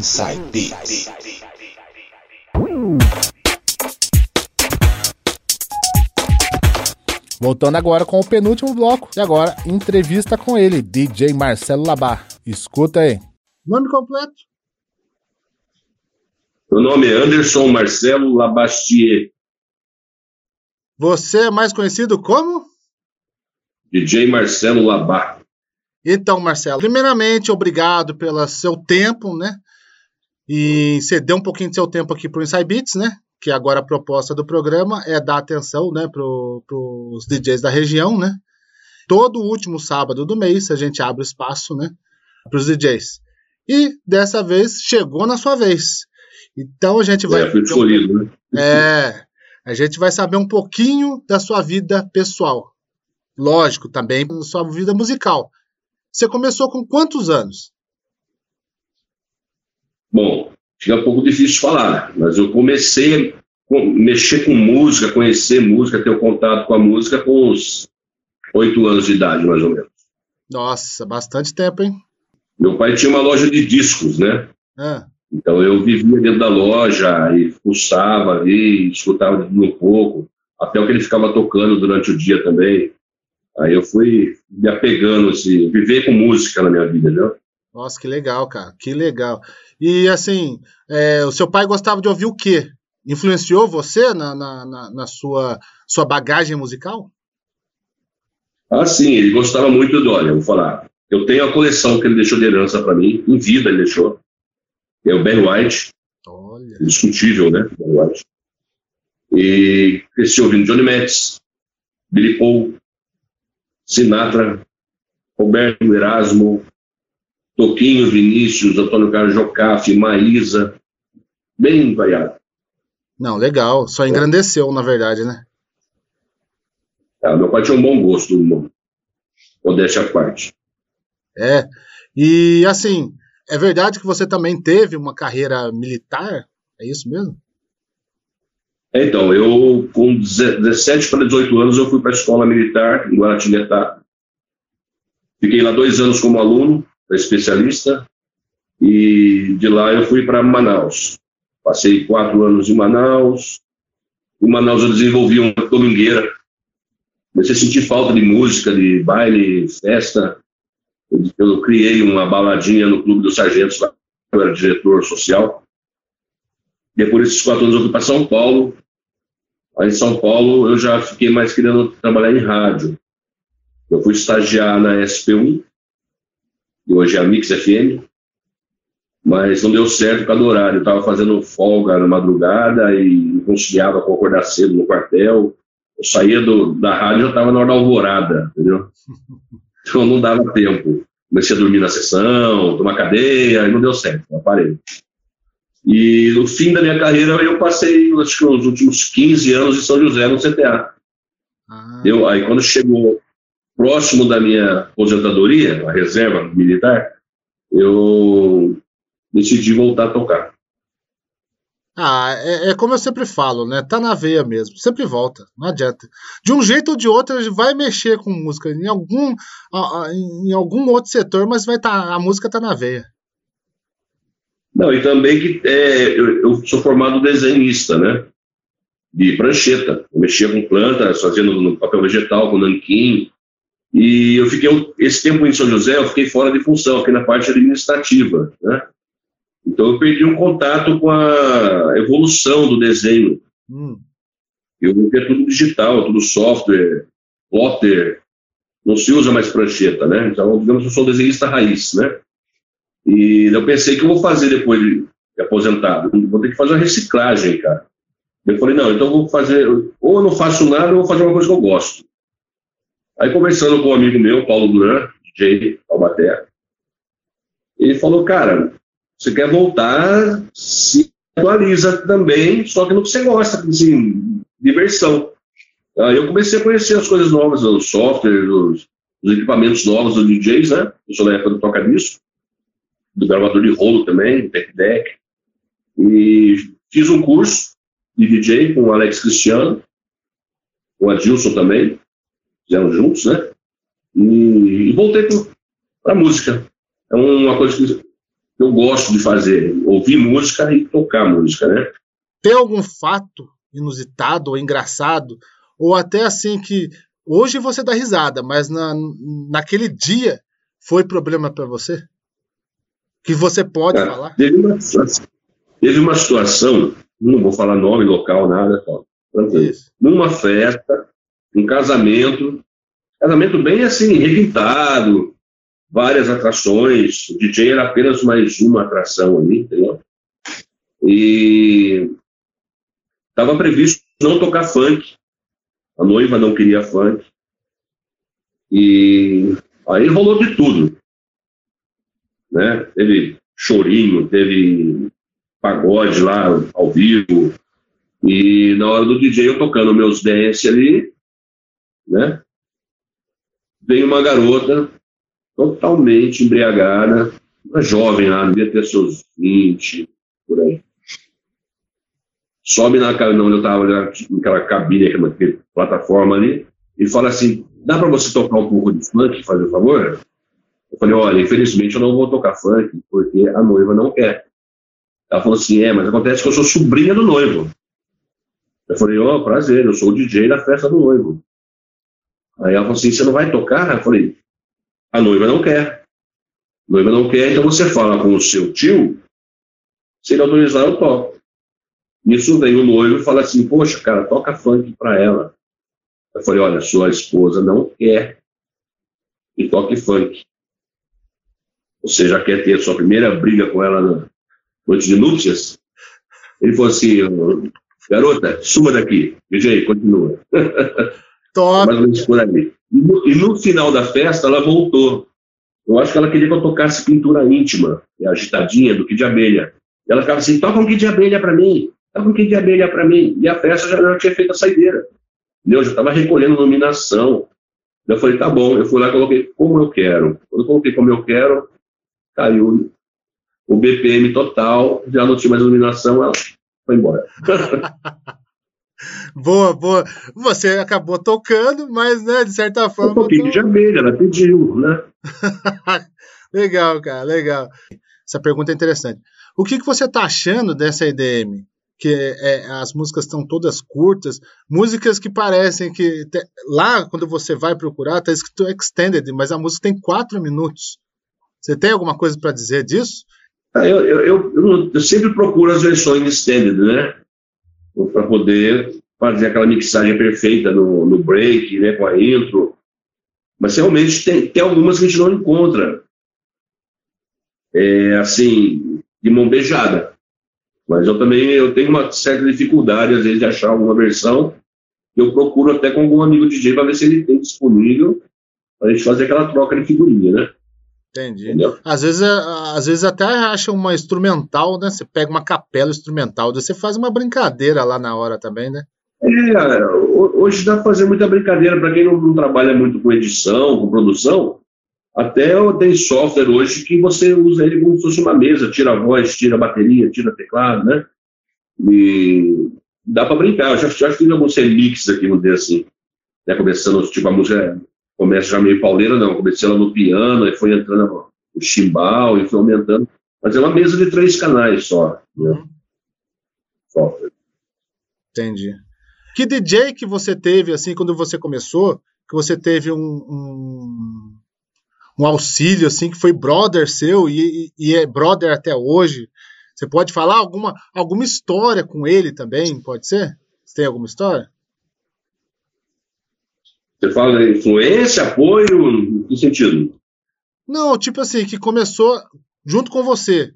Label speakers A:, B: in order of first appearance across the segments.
A: Inside Beats.
B: Voltando agora com o penúltimo bloco. E agora, entrevista com ele, DJ Marcelo Labar. Escuta aí.
C: Nome completo?
D: Meu nome é Anderson Marcelo Labastier.
C: Você é mais conhecido como?
D: DJ Marcelo Labar.
C: Então, Marcelo, primeiramente, obrigado pelo seu tempo, né? E ceder um pouquinho de seu tempo aqui para o Inside Beats, né? Que agora a proposta do programa é dar atenção, né, para os DJs da região, né? Todo último sábado do mês a gente abre espaço, né, para os DJs. E dessa vez chegou na sua vez. Então a gente vai.
D: É, fui escolhido, né?
C: É, a gente vai saber um pouquinho da sua vida pessoal. Lógico, também da sua vida musical. Você começou com quantos anos?
D: Bom, fica um pouco difícil falar, mas eu comecei a mexer com música, conhecer música, ter contato com a música com uns oito anos de idade, mais ou menos.
C: Nossa, bastante tempo, hein?
D: Meu pai tinha uma loja de discos, né?
C: Ah,
D: Então eu vivia dentro da loja e pulsava ali, escutava um pouco, até o que ele ficava tocando durante o dia também. Aí eu fui me apegando, assim, viver com música na minha vida, né?
C: Nossa, que legal, cara. Que legal. E assim, é, o seu pai gostava de ouvir o quê? Influenciou você na, na, na- na sua, sua bagagem musical?
D: Ah, sim, ele gostava muito do, olha, eu vou falar, eu tenho a coleção que ele deixou de herança para mim, em vida ele deixou, é o Ben White,
C: Olha.
D: indiscutível, né, Ben White. E cresci ouvindo Johnny Metz, Billy Paul, Sinatra, Roberto Erasmo, Toquinho Vinícius, Antônio Carlos Jocafe, Maísa, bem variado.
C: Não, legal. Só engrandeceu, na verdade, né?
D: Ah, meu pai tinha um bom gosto, uma modéstia à parte.
C: É. E assim, é verdade que você também teve uma carreira militar? É isso mesmo?
D: Então, eu com 17 para 18 anos eu fui para a escola militar em Guaratinguetá. Fiquei lá dois anos como aluno, especialista, e de lá eu fui para Manaus. Passei quatro anos em Manaus. Em Manaus eu desenvolvi uma domingueira. Comecei a sentir falta de música, de baile, festa. Eu, eu criei uma baladinha no Clube dos Sargentos, lá, eu era diretor social. Depois desses quatro anos eu fui para São Paulo. Aí em São Paulo eu já fiquei mais querendo trabalhar em rádio. Eu fui estagiar na SP1, que hoje é a Mix FM, mas não deu certo por causa do horário. Eu estava fazendo folga na madrugada e não conciliava com acordar cedo no quartel. Eu saía do, da rádio e já estava na hora da alvorada, entendeu? Então não dava tempo. Comecei a dormir na sessão, tomar cadeia, e não deu certo, eu parei. E no fim da minha carreira eu passei, acho que os últimos 15 anos em São José, no CTA.
C: Ah,
D: Eu, aí quando chegou próximo da minha aposentadoria, a reserva militar, eu decidi voltar a tocar.
C: Ah, é, é como eu sempre falo, né? Tá na veia mesmo. Sempre volta. Não adianta. De um jeito ou de outro, ele vai mexer com música. Em algum, a- a- em algum outro setor, mas vai tá, a música tá na veia.
D: Não, e também que é, eu, eu sou formado desenhista, né? De prancheta. Eu mexia com plantas, fazendo papel vegetal, com nanquim. E eu fiquei, esse tempo em São José, eu fiquei fora de função, fiquei na parte administrativa, né? Então eu perdi um contato com a evolução do desenho.
C: Hum,
D: Eu vi que é tudo digital, tudo software, plotter, não se usa mais prancheta, né? Então, digamos que eu sou desenhista raiz, né? E eu pensei que eu vou fazer depois de de aposentado, vou ter que fazer uma reciclagem, cara. Eu falei, não, então eu vou fazer, ou eu não faço nada, ou eu vou fazer uma coisa que eu gosto. Aí conversando com um amigo meu, Paulo Duran, DJ Taubaté, ele falou, cara, você quer voltar, se atualiza também, só que no que você gosta, assim, diversão. Aí eu comecei a conhecer as coisas novas, os softwares, os, os equipamentos novos dos DJs, né? Eu sou da época do toca-disco, do gravador de rolo também, tech deck. E fiz um curso de DJ com o Alex Cristiano, com o Adilson também, fizeram juntos, né? E, e voltei para a música. É uma coisa que eu gosto de fazer, ouvir música e tocar música, né?
C: Tem algum fato inusitado ou engraçado, ou até assim que hoje você dá risada, mas na, naquele dia foi problema para você? Que você pode falar?
D: Teve uma, teve uma situação, não vou falar nome, local, nada, tal, numa festa, um casamento, casamento bem assim, requintado, várias atrações, o DJ era apenas mais uma atração ali, entendeu? E estava previsto não tocar funk, a noiva não queria funk, e aí rolou de tudo, né? Teve chorinho, teve pagode lá ao vivo, e na hora do DJ eu tocando meus dance ali, né? Uma garota totalmente embriagada, uma jovem lá, devia ter seus 20, por aí. Sobe na não, onde eu estava, naquela cabine, aquela plataforma ali, e fala assim: dá para você tocar um pouco de funk, fazer um favor? Eu falei: olha, infelizmente eu não vou tocar funk, porque a noiva não quer. Ela falou assim: é, mas acontece que eu sou sobrinha do noivo. Eu falei: ó, oh, prazer, eu sou o DJ da festa do noivo. Aí ela falou assim: você não vai tocar? Eu falei: a noiva não quer. A noiva não quer, então você fala com o seu tio, se ele autorizar, eu toco. Nisso vem o noivo e fala assim: Poxa, cara, toca funk para ela. Eu falei: Olha, sua esposa não quer que toque funk. Você já quer ter sua primeira briga com ela na noite de núpcias? Ele falou assim: Garota, suma daqui. DJ, continua.
C: Top. Mais ou menos por.
D: E no, e no, final da festa, ela voltou. Eu acho que ela queria que eu tocasse pintura íntima, agitadinha, do que de abelha. E ela ficava assim: toca um que de abelha para mim, toca um que de abelha para mim. E a festa já, já tinha feito a saideira. Eu já estava recolhendo nominação. Eu falei: tá bom. Eu fui lá e coloquei como eu quero. Quando eu coloquei como eu quero, caiu o BPM total, já não tinha mais iluminação, ela foi embora.
C: Boa, boa. Você acabou tocando, mas, né, de certa forma. Um
D: pouquinho tô... de abelha, ela pediu, né?
C: legal, cara, legal. Essa pergunta é interessante. O que, que você está achando dessa EDM? Que é, as músicas estão todas curtas, músicas que parecem que. Te... Lá, quando você vai procurar, está escrito extended, mas a música tem quatro minutos. Você tem alguma coisa para dizer disso?
D: Ah, eu, eu, eu, eu, sempre procuro as versões extended, né? para poder fazer aquela mixagem perfeita no, no break, né, com a intro. Mas realmente tem, tem algumas que a gente não encontra. É, assim, de mão beijada. Mas eu também eu tenho uma certa dificuldade, às vezes, de achar alguma versão. Eu procuro até com algum amigo DJ para ver se ele tem disponível para a gente fazer aquela troca de figurinha, né?
C: Entendi. Às vezes, é, às vezes até acha uma instrumental, né? Você pega uma capela instrumental, você faz uma brincadeira lá na hora também, né?
D: É, hoje dá para fazer muita brincadeira para quem não, não, trabalha muito com edição, com produção. Até tem software hoje que você usa ele como se fosse uma mesa, tira a voz, tira a bateria, tira teclado, né? E dá para brincar. Eu já, já fiz alguns remixes aqui, vamos dizer assim. Né? Começando, tipo, a música começa já meio pauleira, não. Comecei ela no piano, e foi entrando o chimbal e foi aumentando. Mas é uma mesa de três canais só. Né? Uhum.
C: Software. Entendi. Que DJ que você teve, assim, quando você começou, que você teve um, um, um auxílio, assim, que foi brother seu e, e, é brother até hoje? Você pode falar alguma, alguma história com ele também, pode ser? Você tem alguma história?
D: Você fala influência, apoio, em que sentido?
C: Não, tipo assim, que começou junto com você.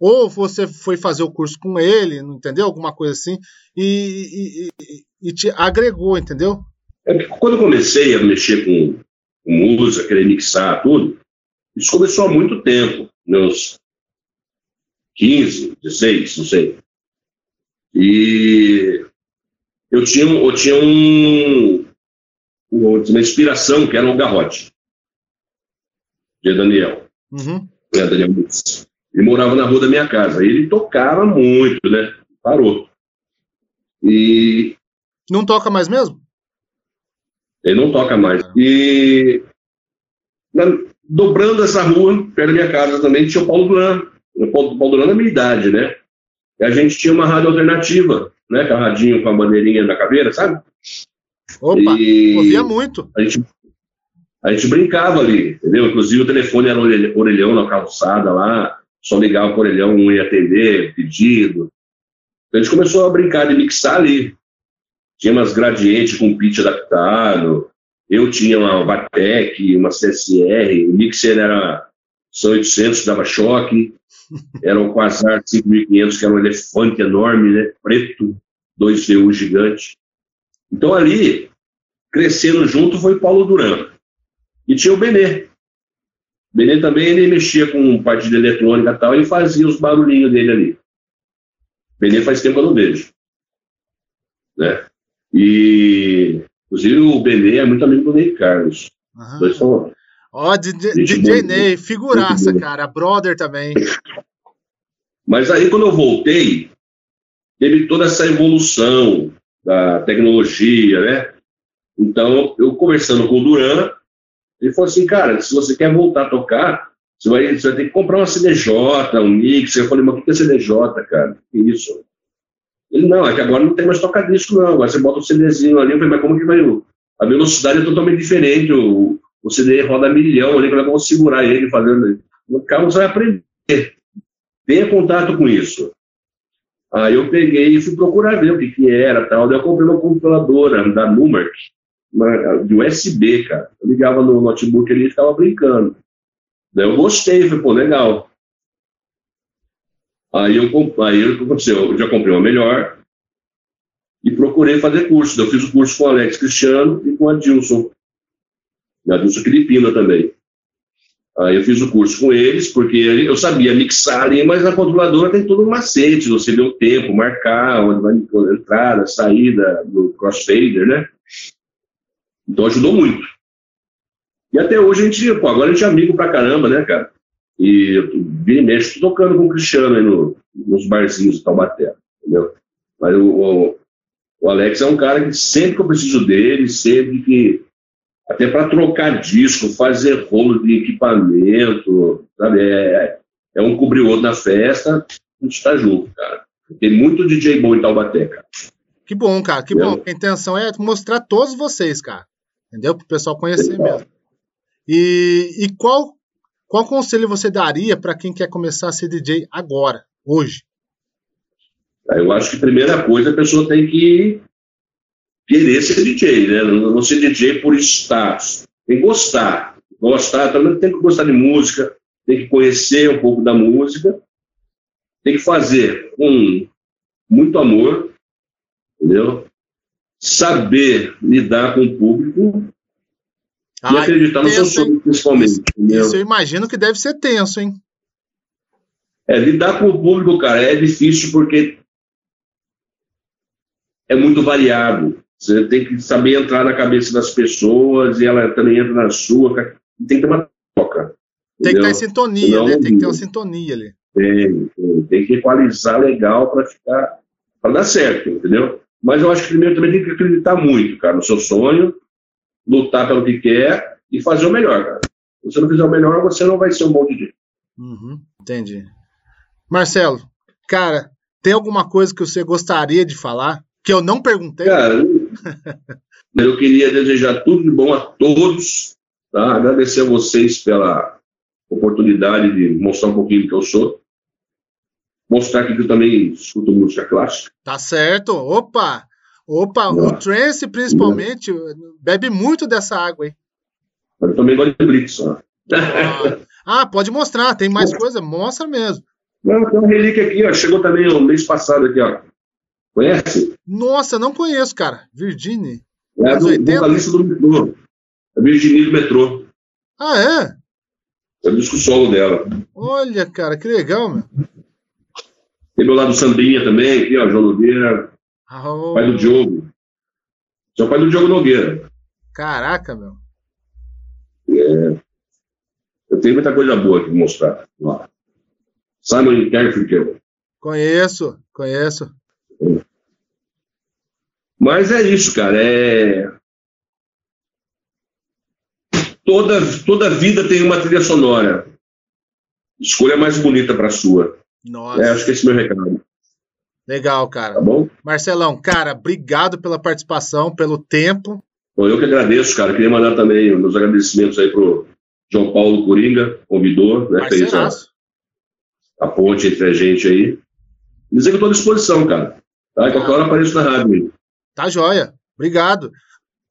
C: Ou você foi fazer o curso com ele, entendeu? Alguma coisa assim, e, e, e te agregou, entendeu?
D: É quando eu comecei a mexer com, com música, querer mixar tudo, isso começou há muito tempo, meus 15, 16, não sei. E eu tinha, eu tinha um, uma inspiração, que era o Garrote, de Daniel. Uhum. É, Daniel Mutz. Ele morava na rua da minha casa. Ele tocava muito, né? Parou. E.
C: Não toca mais mesmo?
D: Ele não toca mais. E. Na, dobrando essa rua, perto da minha casa também, tinha o Paulo Blanc. o Pau Durão é da minha idade, né? E a gente tinha uma rádio alternativa, né? Com a radinho com a bandeirinha na caveira, sabe?
C: Opa, e ouvia muito.
D: A gente, a gente brincava ali, entendeu? Inclusive o telefone era orelhão na calçada lá, só ligava o orelhão, um ia atender, pedido. Então a gente começou a brincar de mixar ali. Tinha umas gradientes com pitch adaptado, eu tinha uma Vatec, uma CSR, o mixer era São 800, dava choque, era o Quasar 5500, que era um elefante enorme, né? preto, 2VU gigante. Então ali, crescendo junto, foi Paulo Duran. E tinha o Benê. O Benê também ele mexia com parte de eletrônica e tal, e fazia os barulhinhos dele ali. O Benê faz tempo que eu não vejo. Né? E, inclusive, o Benê é muito amigo do Ney Carlos.
C: Uhum. Dois são. Ó, oh, DJ, DJ Ney, figuraça, cara. Brother também.
D: Mas aí, quando eu voltei, teve toda essa evolução da tecnologia, né? Então, eu conversando com o Duran, ele falou assim, cara, se você quer voltar a tocar, você vai, você vai ter que comprar uma CDJ, um mix. Eu falei, mas o que é CDJ, cara? Que isso? Ele, não, é que agora não tem mais toca-disco, não. Agora você bota o CDzinho ali. Eu falei, mas como que vai? A velocidade é totalmente diferente. O, o CD roda milhão ali, como é que eu vou segurar ele fazendo? O você vai aprender. Tenha contato com isso. Aí eu peguei e fui procurar ver o que, que era tal. Daí eu comprei uma computadora da Numark, uma, de USB, cara. Eu ligava no notebook ali e ficava brincando. Daí eu gostei, falei, pô, legal. Aí eu, aí o que aconteceu? Eu já comprei uma melhor e procurei fazer curso. Eu fiz o curso com o Alex Cristiano e com a Dilson. E a Dilson Filipina também. Aí eu fiz o curso com eles, porque eu sabia mixar ali, mas a controladora tem todo um macete, você vê o tempo, marcar, onde vai a entrada, saída, do crossfader, né? Então ajudou muito. E até hoje a gente, pô, agora a gente é amigo pra caramba, né, cara? E eu vim e mexo, tocando com o Cristiano aí no, nos barzinhos de Taubaté, entendeu? Mas o, o, o, Alex é um cara que sempre que eu preciso dele, sempre que. Até para trocar disco, fazer rolo de equipamento, sabe? É, é um cobrir o outro na festa, a gente está junto, cara. Tem muito DJ bom em Taubaté, cara.
C: Que bom, cara, que entendeu? bom. A intenção é mostrar todos vocês, cara. Entendeu? Para o pessoal conhecer mesmo. E, e qual qual conselho você daria para quem quer começar a ser DJ agora, hoje?
D: Eu acho que a primeira coisa a pessoa tem que querer ser DJ, né? Não ser DJ por status. Tem que gostar. Gostar, também tem que gostar de música, tem que conhecer um pouco da música, tem que fazer com muito amor, entendeu? Saber lidar com o público e acreditar no seu sonho, principalmente.
C: Isso eu imagino que deve ser tenso, hein?
D: É, lidar com o público, cara, é difícil porque é muito variado. Você tem que saber entrar na cabeça das pessoas e ela também entra na sua. Tem que ter uma troca.
C: Tem entendeu? que estar em sintonia, Não, né? Tem que ter uma sintonia ali.
D: Tem, tem, tem que equalizar legal para ficar, para dar certo, entendeu? Mas eu acho que primeiro também tem que acreditar muito, cara, no seu sonho lutar pelo que quer e fazer o melhor, cara. Se você não fizer o melhor, você não vai ser um bom DJ.
C: Uhum, entendi. Marcelo, cara, tem alguma coisa que você gostaria de falar que eu não perguntei?
D: Cara, eu queria desejar tudo de bom a todos, tá? agradecer a vocês pela oportunidade de mostrar um pouquinho do que eu sou. Mostrar que eu também escuto música clássica.
C: Tá certo. Opa! Opa, o Trance, principalmente, bebe muito dessa água aí.
D: Eu também gosto de Blitz.
C: Ah, ah, pode mostrar, tem mais coisa, mostra mesmo.
D: Não, tem uma relíquia aqui, ó. Chegou também o mês passado aqui, ó. Conhece?
C: Nossa, não conheço, cara. Virginie.
D: É do, vocalista do metrô. É Virginie do metrô.
C: Ah, é?
D: É o disco solo dela.
C: Olha, cara, que legal, meu.
D: Tem meu lado Sandrinha também, aqui, ó, João Nogueira. Oh. Pai do Diogo. Seu pai do Diogo Nogueira.
C: Caraca, meu.
D: É. Eu tenho muita coisa boa aqui mostrar. Lá. Simon Garfunkel.
C: Conheço, conheço.
D: Mas é isso, cara. É... Toda, toda vida tem uma trilha sonora. escolha mais bonita para sua.
C: Nossa.
D: É, acho que esse é o meu recado.
C: Legal, cara.
D: Tá bom?
C: Marcelão, cara, obrigado pela participação, pelo tempo.
D: Bom, eu que agradeço, cara. Queria mandar também meus agradecimentos aí pro João Paulo Coringa, convidou, né? Fez a, a, ponte entre a gente aí. Dizer que eu estou à disposição, cara. Tá? E qualquer hora apareço na rádio.
C: Tá joia. Obrigado.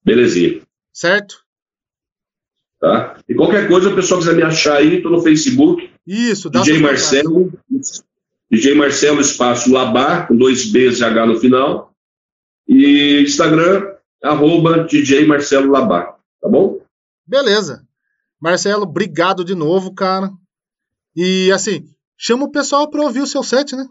D: Belezinha.
C: Certo?
D: Tá? E qualquer coisa, o pessoal quiser me achar aí, tô no Facebook.
C: Isso,
D: dá DJ Marcelo. DJ Marcelo Espaço Labar, com dois Bs H no final. E Instagram, arroba DJ Marcelo Labar. Tá bom?
C: Beleza. Marcelo, obrigado de novo, cara. E assim, chama o pessoal para ouvir o seu set, né?